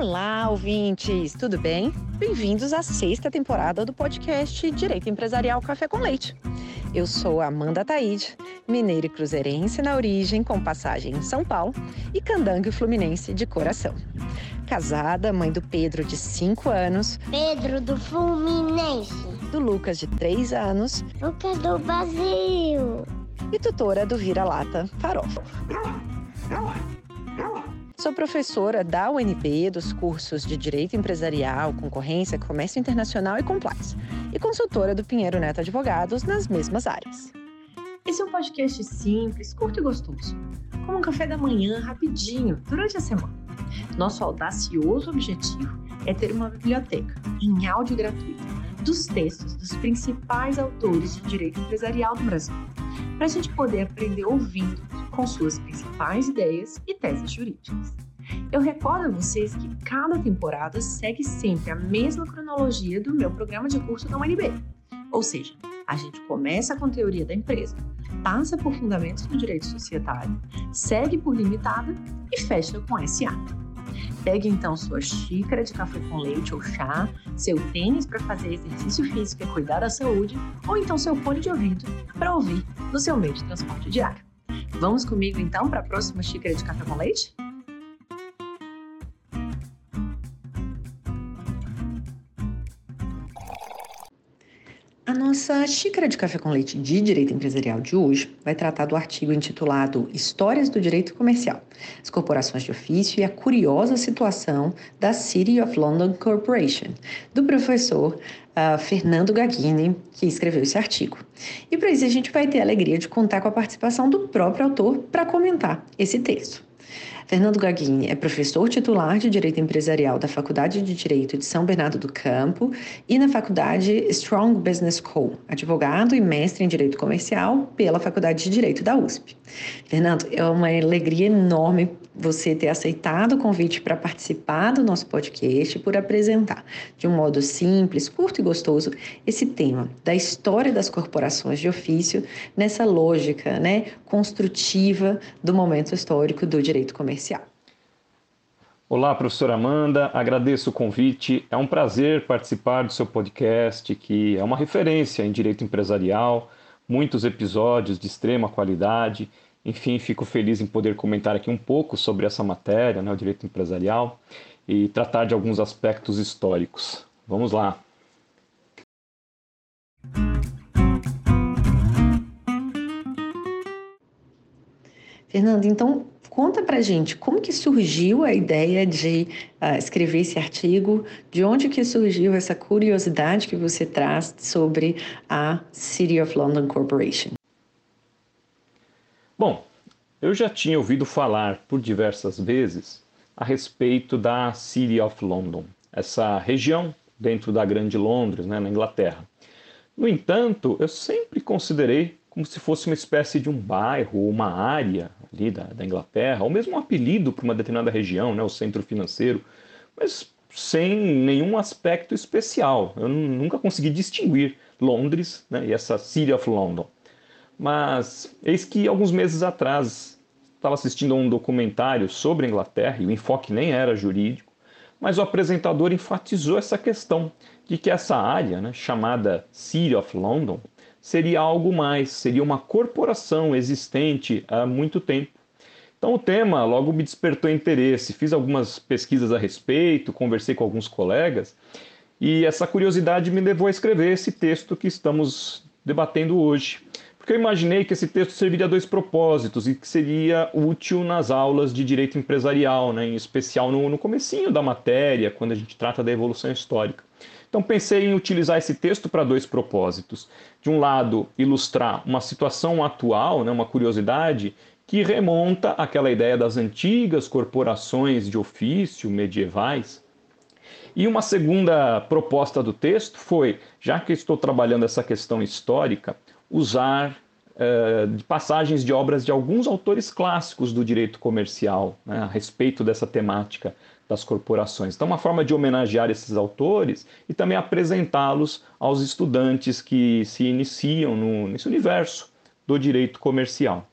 Olá, ouvintes, tudo bem? Bem-vindos à sexta temporada do podcast Direito Empresarial Café com Leite. Eu sou Amanda Taide, mineira e cruzeirense na origem, com passagem em São Paulo, e candangue fluminense de coração. Casada, mãe do Pedro, de 5 anos. Pedro do Fluminense. Do Lucas, de 3 anos. Lucas do Brasil. E tutora do Vira-Lata Farofa. Sou professora da UNB dos cursos de Direito Empresarial, Concorrência, Comércio Internacional e Compliance, e consultora do Pinheiro Neto Advogados nas mesmas áreas. Esse é um podcast simples, curto e gostoso, como um café da manhã rapidinho durante a semana. Nosso audacioso objetivo é ter uma biblioteca em áudio gratuito dos textos dos principais autores de direito empresarial do Brasil, para a gente poder aprender ouvindo com suas principais ideias e teses jurídicas. Eu recordo a vocês que cada temporada segue sempre a mesma cronologia do meu programa de curso da UNB. Ou seja, a gente começa com teoria da empresa, passa por fundamentos do direito societário, segue por limitada e fecha com SA. Pegue então sua xícara de café com leite ou chá, seu tênis para fazer exercício físico e cuidar da saúde, ou então seu fone de ouvido para ouvir no seu meio de transporte diário. Vamos comigo então para a próxima xícara de café com leite? Nossa xícara de café com leite de direito empresarial de hoje vai tratar do artigo intitulado Histórias do Direito Comercial, as corporações de ofício e a curiosa situação da City of London Corporation, do professor uh, Fernando Gaghini, que escreveu esse artigo. E para isso a gente vai ter a alegria de contar com a participação do próprio autor para comentar esse texto. Fernando Gaguini é professor titular de Direito Empresarial da Faculdade de Direito de São Bernardo do Campo e na Faculdade Strong Business School, advogado e mestre em Direito Comercial pela Faculdade de Direito da USP. Fernando, é uma alegria enorme você ter aceitado o convite para participar do nosso podcast, por apresentar de um modo simples, curto e gostoso esse tema da história das corporações de ofício nessa lógica, né, construtiva do momento histórico do direito comercial. Olá, professora Amanda, agradeço o convite. É um prazer participar do seu podcast, que é uma referência em direito empresarial, muitos episódios de extrema qualidade enfim, fico feliz em poder comentar aqui um pouco sobre essa matéria, né, o direito empresarial, e tratar de alguns aspectos históricos. Vamos lá! Fernando, então conta pra gente como que surgiu a ideia de uh, escrever esse artigo, de onde que surgiu essa curiosidade que você traz sobre a City of London Corporation. Bom, eu já tinha ouvido falar por diversas vezes a respeito da City of London, essa região dentro da Grande Londres, né, na Inglaterra. No entanto, eu sempre considerei como se fosse uma espécie de um bairro, uma área ali da, da Inglaterra, ou mesmo um apelido para uma determinada região, né, o centro financeiro, mas sem nenhum aspecto especial. Eu nunca consegui distinguir Londres né, e essa City of London. Mas eis que alguns meses atrás estava assistindo a um documentário sobre a Inglaterra, e o enfoque nem era jurídico, mas o apresentador enfatizou essa questão de que essa área, né, chamada City of London, seria algo mais, seria uma corporação existente há muito tempo. Então o tema logo me despertou interesse, fiz algumas pesquisas a respeito, conversei com alguns colegas, e essa curiosidade me levou a escrever esse texto que estamos debatendo hoje. Porque eu imaginei que esse texto serviria a dois propósitos e que seria útil nas aulas de direito empresarial, né, em especial no, no comecinho da matéria, quando a gente trata da evolução histórica. Então pensei em utilizar esse texto para dois propósitos. De um lado, ilustrar uma situação atual, né, uma curiosidade, que remonta àquela ideia das antigas corporações de ofício medievais. E uma segunda proposta do texto foi, já que estou trabalhando essa questão histórica, usar de passagens de obras de alguns autores clássicos do direito comercial né, a respeito dessa temática das corporações. Então, uma forma de homenagear esses autores e também apresentá-los aos estudantes que se iniciam no, nesse universo do direito comercial.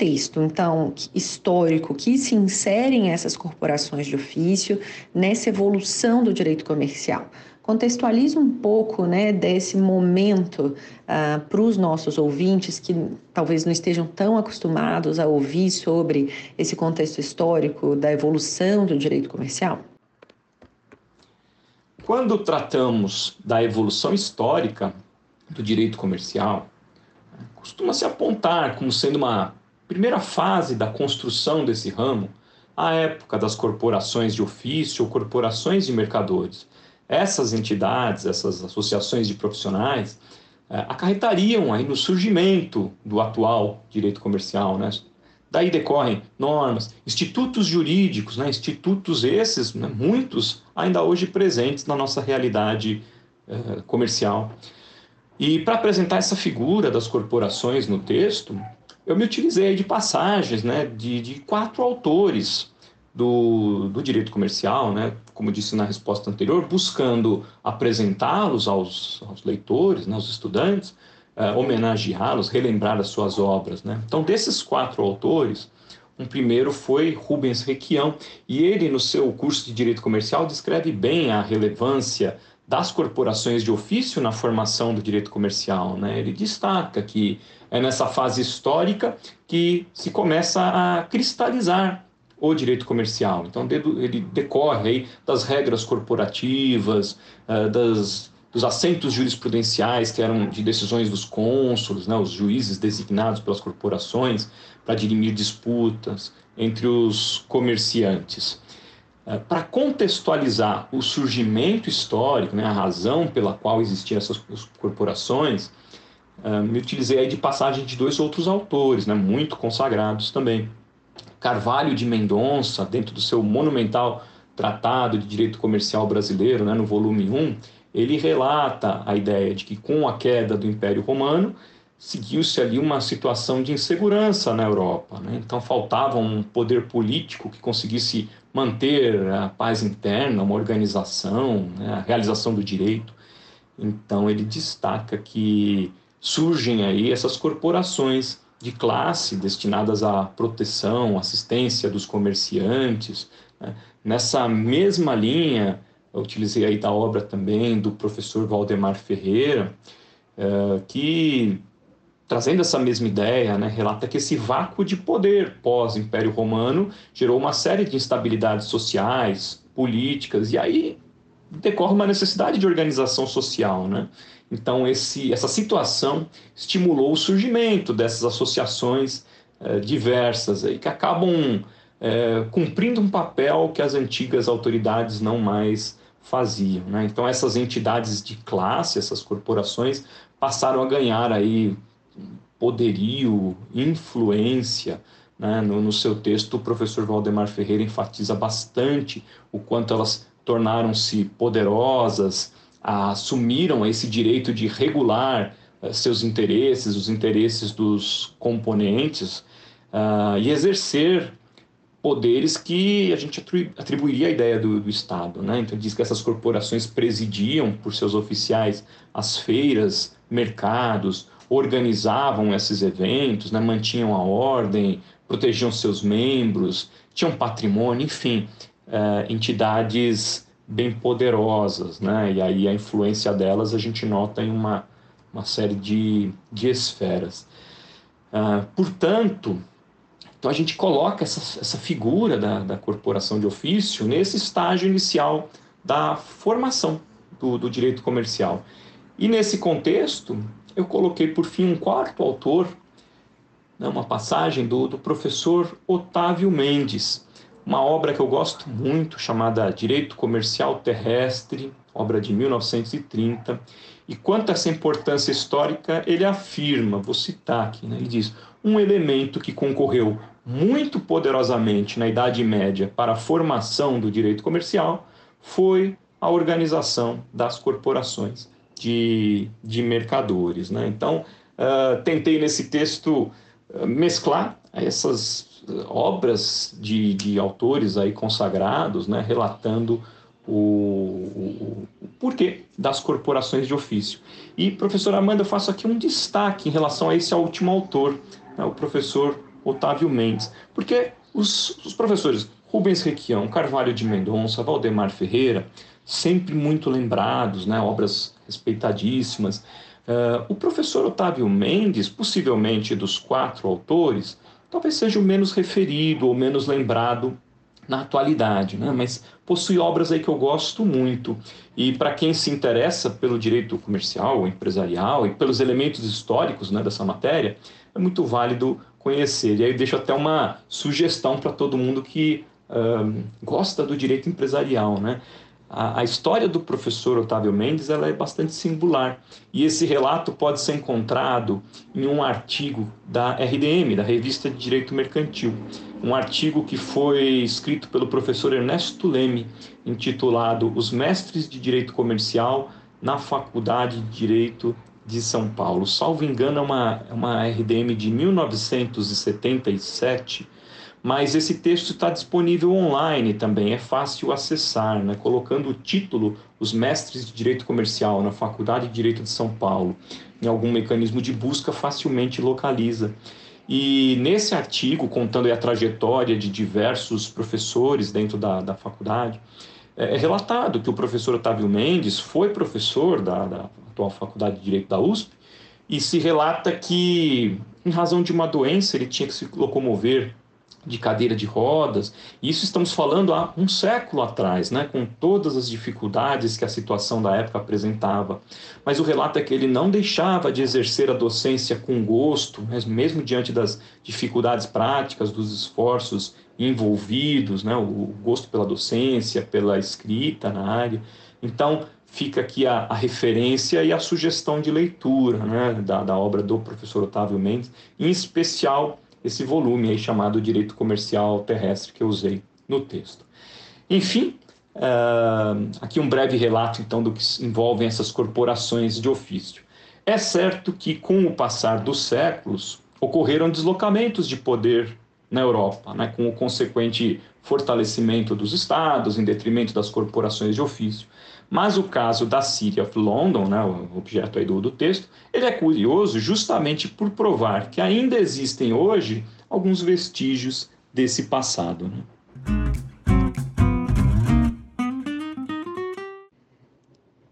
contexto, então, histórico que se inserem essas corporações de ofício nessa evolução do direito comercial? Contextualize um pouco né, desse momento uh, ah, para os nossos ouvintes que talvez não estejam tão acostumados a ouvir sobre esse contexto histórico da evolução do direito comercial. Quando tratamos da evolução histórica do direito comercial, costuma se apontar como sendo uma primeira fase da construção desse ramo a época das corporações de ofício ou corporações de mercadores essas entidades, essas associações de profissionais, é, acarretariam aí no surgimento do atual direito comercial, né? Daí decorrem normas, institutos jurídicos, né? institutos esses, né? muitos ainda hoje presentes na nossa realidade é, comercial. E para apresentar essa figura das corporações no texto, eu me utilizei de passagens né? de, de quatro autores do, do direito comercial, né, como disse na resposta anterior, buscando apresentá-los aos, aos leitores, né, aos estudantes, uh, homenageá-los, relembrar as suas obras. Né? Então, desses quatro autores, um primeiro foi Rubens Requião, e ele, no seu curso de Direito Comercial, descreve bem a relevância das corporações de ofício na formação do direito comercial. Né? Ele destaca que é nessa fase histórica que se começa a cristalizar o direito comercial. Então, ele decorre aí das regras corporativas, eh, das, dos assentos jurisprudenciais que eram de decisões dos cônsulos, né, os juízes designados pelas corporações para dirimir disputas entre os comerciantes. Eh, para contextualizar o surgimento histórico, né, a razão pela qual existiam essas corporações, eh, me utilizei de passagem de dois outros autores, né, muito consagrados também. Carvalho de Mendonça, dentro do seu monumental Tratado de Direito Comercial Brasileiro, né, no volume 1, ele relata a ideia de que com a queda do Império Romano seguiu-se ali uma situação de insegurança na Europa. Né? Então faltava um poder político que conseguisse manter a paz interna, uma organização, né? a realização do direito. Então ele destaca que surgem aí essas corporações de classe destinadas à proteção, assistência dos comerciantes. Né? Nessa mesma linha, eu utilizei aí da obra também do professor Valdemar Ferreira, é, que trazendo essa mesma ideia, né, relata que esse vácuo de poder pós-Império Romano gerou uma série de instabilidades sociais, políticas, e aí decorre uma necessidade de organização social, né? Então, esse, essa situação estimulou o surgimento dessas associações eh, diversas aí, que acabam eh, cumprindo um papel que as antigas autoridades não mais faziam. Né? Então, essas entidades de classe, essas corporações, passaram a ganhar aí poderio, influência. Né? No, no seu texto, o professor Valdemar Ferreira enfatiza bastante o quanto elas tornaram-se poderosas, assumiram esse direito de regular uh, seus interesses, os interesses dos componentes, uh, e exercer poderes que a gente atribuiria à ideia do, do, Estado. Né? Então, diz que essas corporações presidiam, por seus oficiais, as feiras, mercados, organizavam esses eventos, né? mantinham a ordem, protegiam seus membros, tinham patrimônio, enfim, uh, entidades bem poderosas, né? E aí a influência delas a gente nota em uma, uma série de, de esferas. Uh, portanto, então a gente coloca essa, essa figura da, da corporação de ofício nesse estágio inicial da formação do, do direito comercial. E nesse contexto, eu coloquei por fim um quarto autor, né, uma passagem do, do professor Otávio Mendes, uma obra que eu gosto muito, chamada Direito Comercial Terrestre, obra de 1930. E quanto a essa importância histórica, ele afirma, vou citar aqui, né? ele diz: um elemento que concorreu muito poderosamente na Idade Média para a formação do direito comercial foi a organização das corporações de, de mercadores. Né? Então, uh, tentei nesse texto uh, mesclar essas obras de, de autores aí consagrados, né, relatando o, o, o, porquê das corporações de ofício. E, professor Amanda, eu faço aqui um destaque em relação a esse último autor, né, o professor Otávio Mendes, porque os, os professores Rubens Requião, Carvalho de Mendonça, Valdemar Ferreira, sempre muito lembrados, né, obras respeitadíssimas. Uh, o professor Otávio Mendes, possivelmente dos quatro autores, talvez seja o menos referido ou menos lembrado na atualidade, né? mas possui obras aí que eu gosto muito. E para quem se interessa pelo direito comercial, empresarial e pelos elementos históricos né, dessa matéria, é muito válido conhecer. E aí deixo até uma sugestão para todo mundo que gosta do direito empresarial. Né? A, a, história do professor Otávio Mendes ela é bastante singular e esse relato pode ser encontrado em um artigo da RDM, da Revista de Direito Mercantil, um artigo que foi escrito pelo professor Ernesto Leme, intitulado Os Mestres de Direito Comercial na Faculdade de Direito de São Paulo. Salvo engano, é uma, é uma RDM de 1977 mas esse texto está disponível online também, é fácil acessar, né? colocando o título Os Mestres de Direito Comercial na Faculdade de Direito de São Paulo, em algum mecanismo de busca, facilmente localiza. E nesse artigo, contando a trajetória de diversos professores dentro da, da faculdade, é, é relatado que o professor Otávio Mendes foi professor da, da atual Faculdade de Direito da USP, e se relata que, em razão de uma doença, ele tinha que se locomover de cadeira de rodas. Isso estamos falando há um século atrás, né, com todas as dificuldades que a situação da época apresentava. Mas o relato é que ele não deixava de exercer a docência com gosto, mesmo diante das dificuldades práticas, dos esforços envolvidos, né, o gosto pela docência, pela escrita na área. Então, fica aqui a, a, referência e a sugestão de leitura né, da, da obra do professor Otávio Mendes, em especial esse volume aí chamado Direito Comercial Terrestre que eu usei no texto. Enfim, uh, aqui um breve relato então do que envolvem essas corporações de ofício. É certo que com o passar dos séculos ocorreram deslocamentos de poder na Europa, né, com o consequente fortalecimento dos estados em detrimento das corporações de ofício. Mas o caso da City of London, né, o objeto aí do, do texto, ele é curioso justamente por provar que ainda existem hoje alguns vestígios desse passado. Né?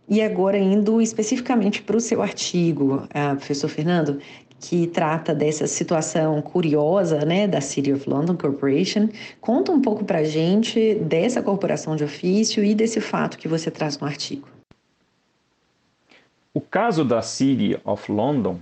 E agora, indo especificamente para o seu artigo, uh, professor Fernando, que trata dessa situação curiosa né, da City of London Corporation. Conta um pouco para gente dessa corporação de ofício e desse fato que você traz no artigo. O caso da City of London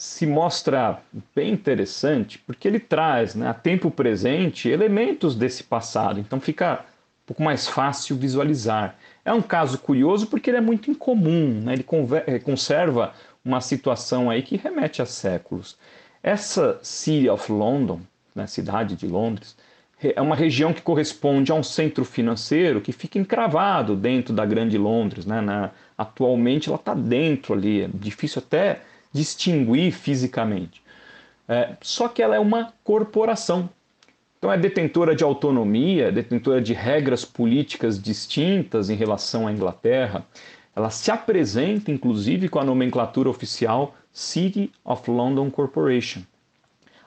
se mostra bem interessante porque ele traz né, a tempo presente elementos desse passado, então fica um pouco mais fácil visualizar. É um caso curioso porque ele é muito incomum, né? ele eh, conserva uma situação aí que remete a séculos. Essa City of London, né, cidade de Londres, é uma região que corresponde a um centro financeiro que fica encravado dentro da Grande Londres. Né? Na, atualmente ela está dentro ali, é difícil até distinguir fisicamente. É, só que ela é uma corporação. Então é detentora de autonomia, detentora de regras políticas distintas em relação à Inglaterra, ela se apresenta, inclusive, com a nomenclatura oficial City of London Corporation.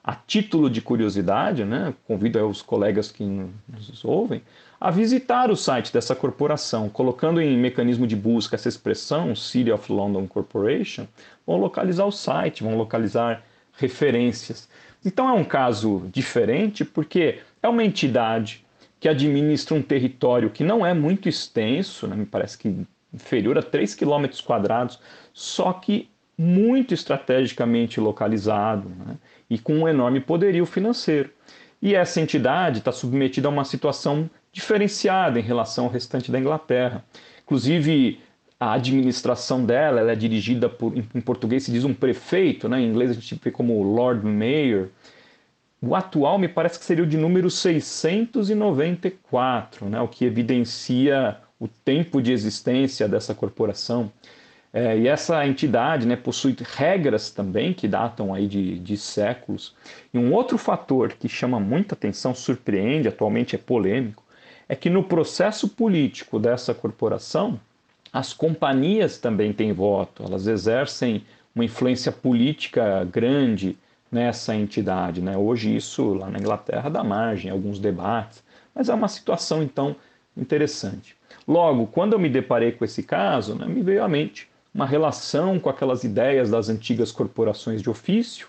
A título de curiosidade, né, convido os colegas que nos ouvem a visitar o site dessa corporação, colocando em mecanismo de busca essa expressão City of London Corporation, vão localizar o site, vão localizar referências. Então é um caso diferente porque é uma entidade que administra um território que não é muito extenso, né? me parece que inferior a 3 km quadrados, só que muito estrategicamente localizado né? e com um enorme poderio financeiro. E essa entidade está submetida a uma situação diferenciada em relação ao restante da Inglaterra. Inclusive, a administração dela é dirigida por, em, português se diz um prefeito, né? em inglês a gente vê como Lord Mayor. O atual me parece que seria o de número 694, né? o que evidencia o tempo de existência dessa corporação. É, e essa entidade né, possui regras também que datam aí de, de séculos. E um outro fator que chama muita atenção, surpreende, atualmente é polêmico, é que no processo político dessa corporação, as companhias também têm voto, elas exercem uma influência política grande nessa entidade. Né? Hoje isso lá na Inglaterra dá margem a alguns debates, mas é uma situação então interessante. Logo, quando eu me deparei com esse caso, né, me veio à mente uma relação com aquelas ideias das antigas corporações de ofício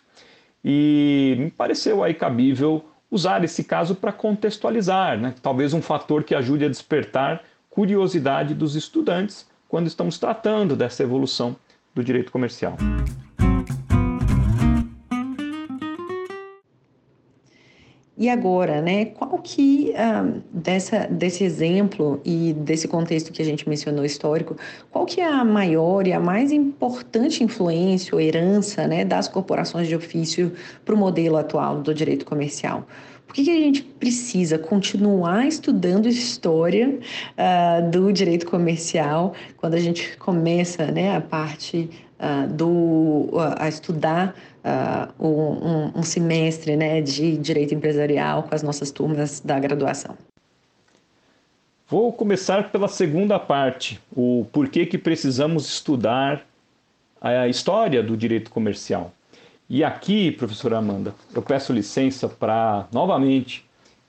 e me pareceu aí cabível usar esse caso para contextualizar, né? talvez um fator que ajude a despertar curiosidade dos estudantes quando estamos tratando dessa evolução do direito comercial. E agora, né, qual que, uh, dessa, desse exemplo e desse contexto que a gente mencionou histórico, qual que é a maior e a mais importante influência ou herança né, das corporações de ofício para o modelo atual do direito comercial? Por que, que a gente precisa continuar estudando história uh, do direito comercial quando a gente começa né, a parte uh, do, uh, a estudar uh, um, um, semestre né, de direito empresarial com as nossas turmas da graduação. Vou começar pela segunda parte, o porquê que precisamos estudar a história do direito comercial. E aqui, professora Amanda, eu peço licença para novamente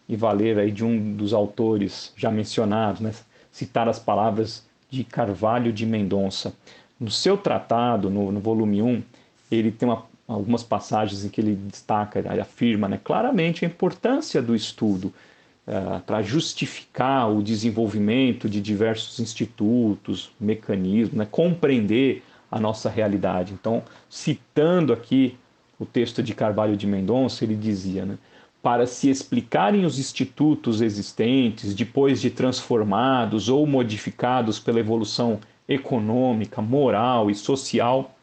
e valer aí de um dos autores já mencionados, né, citar as palavras de Carvalho de Mendonça. No seu tratado, no, no volume 1, ele tem uma, algumas passagens em que ele destaca, ele afirma né, claramente a importância do estudo uh, para justificar o desenvolvimento de diversos institutos, mecanismos, né, compreender a nossa realidade. Então, citando aqui o texto de Carvalho de Mendonça, ele dizia, né, para se explicarem os institutos existentes, depois de transformados ou modificados pela evolução econômica, moral e social,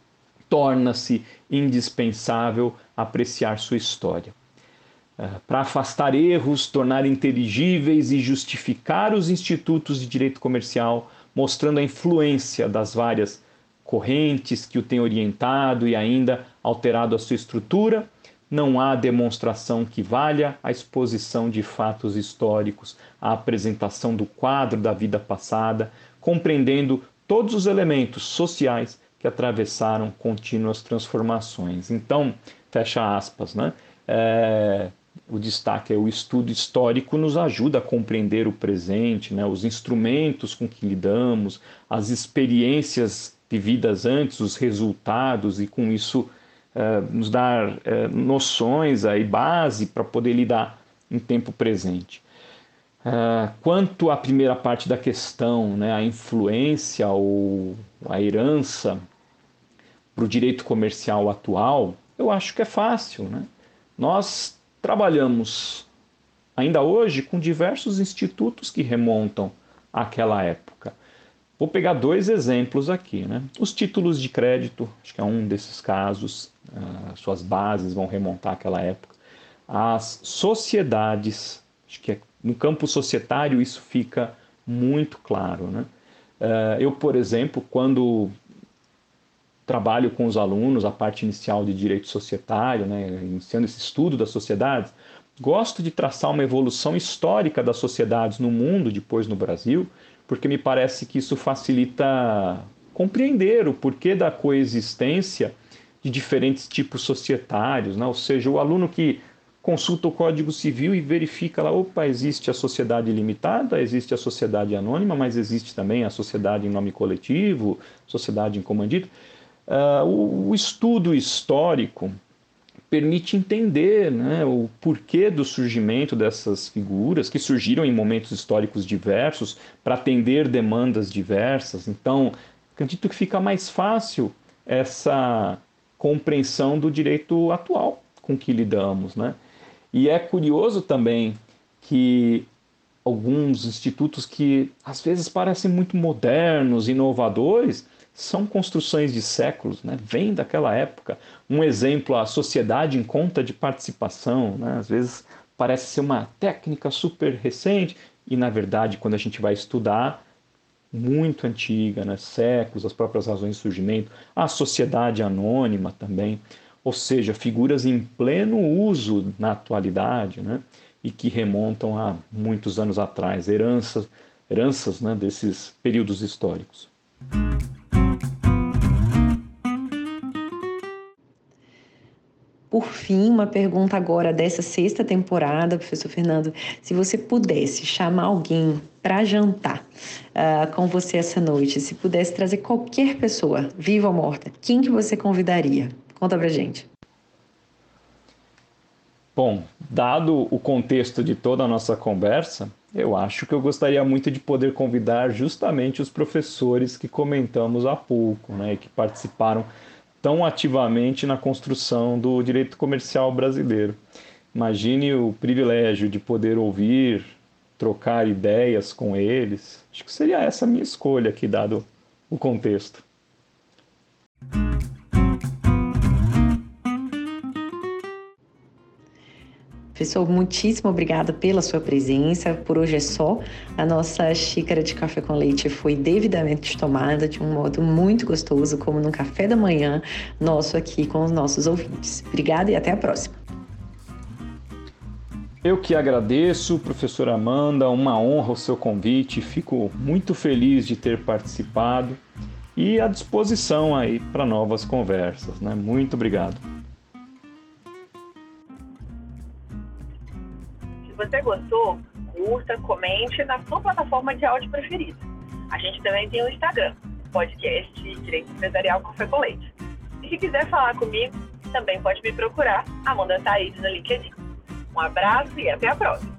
torna-se indispensável apreciar sua história. É, para afastar erros, tornar inteligíveis e justificar os institutos de direito comercial, mostrando a influência das várias correntes que o têm orientado e ainda alterado a sua estrutura, não há demonstração que valha a exposição de fatos históricos, a apresentação do quadro da vida passada, compreendendo todos os elementos sociais que atravessaram contínuas transformações. Então, fecha aspas, né? É, o destaque é o estudo histórico nos ajuda a compreender o presente, né? os instrumentos com que lidamos, as experiências vividas antes, os resultados e com isso é, nos dar é, noções aí base para poder lidar em tempo presente. Uh, quanto à primeira parte da questão, né, a influência ou a herança para o direito comercial atual, eu acho que é fácil. Né? Nós trabalhamos ainda hoje com diversos institutos que remontam àquela época. Vou pegar dois exemplos aqui. Né? Os títulos de crédito, acho que é um desses casos, uh, suas bases vão remontar àquela época. As sociedades, acho que é no campo societário, isso fica muito claro. Né? Eh, eu, por exemplo, quando trabalho com os alunos a parte inicial de direito societário, né, iniciando esse estudo das sociedades, gosto de traçar uma evolução histórica das sociedades no mundo, depois no Brasil, porque me parece que isso facilita compreender o porquê da coexistência de diferentes tipos societários, né? ou seja, o aluno que consulta o Código Civil e verifica lá, opa, existe a sociedade limitada, existe a sociedade anônima, mas existe também a sociedade em nome coletivo, sociedade em comandito. Uh, o, o, estudo histórico permite entender né, o porquê do surgimento dessas figuras que surgiram em momentos históricos diversos para atender demandas diversas. Então, acredito que fica mais fácil essa compreensão do direito atual com que lidamos, né? E é curioso também que alguns institutos que às vezes parecem muito modernos, inovadores, são construções de séculos, né? vem daquela época. Um exemplo, a sociedade em conta de participação, né? às vezes parece ser uma técnica super recente e, na verdade, quando a gente vai estudar, muito antiga, né? séculos, as próprias razões de surgimento, a sociedade anônima também ou seja, figuras em pleno uso na atualidade, né? e que remontam a muitos anos atrás, heranças, heranças né, desses períodos históricos. Por fim, uma pergunta agora dessa sexta temporada, professor Fernando, se você pudesse chamar alguém para jantar uh, com você essa noite, se pudesse trazer qualquer pessoa, viva ou morta, quem que você convidaria? Conta pra gente. Bom, dado o contexto de toda a nossa conversa, eu acho que eu gostaria muito de poder convidar justamente os professores que comentamos há pouco, né, que participaram tão ativamente na construção do direito comercial brasileiro. Imagine o privilégio de poder ouvir, trocar ideias com eles. Acho que seria essa a minha escolha aqui, dado o contexto. Professor, muitíssimo obrigada pela sua presença. Por hoje é só. A nossa xícara de café com leite foi devidamente tomada de um modo muito gostoso, como no café da manhã nosso aqui com os nossos ouvintes. Obrigada e até a próxima. Eu que agradeço, professora Amanda, uma honra o seu convite. Fico muito feliz de ter participado e à disposição aí para novas conversas, né? Muito obrigado. Você gostou, curta, comente na sua plataforma de áudio preferida. A gente também tem o Instagram, podcast Direito Empresarial Café com Leite. E se quiser falar comigo, também pode me procurar, Amanda Thaís no LinkedIn. Um abraço e até a próxima!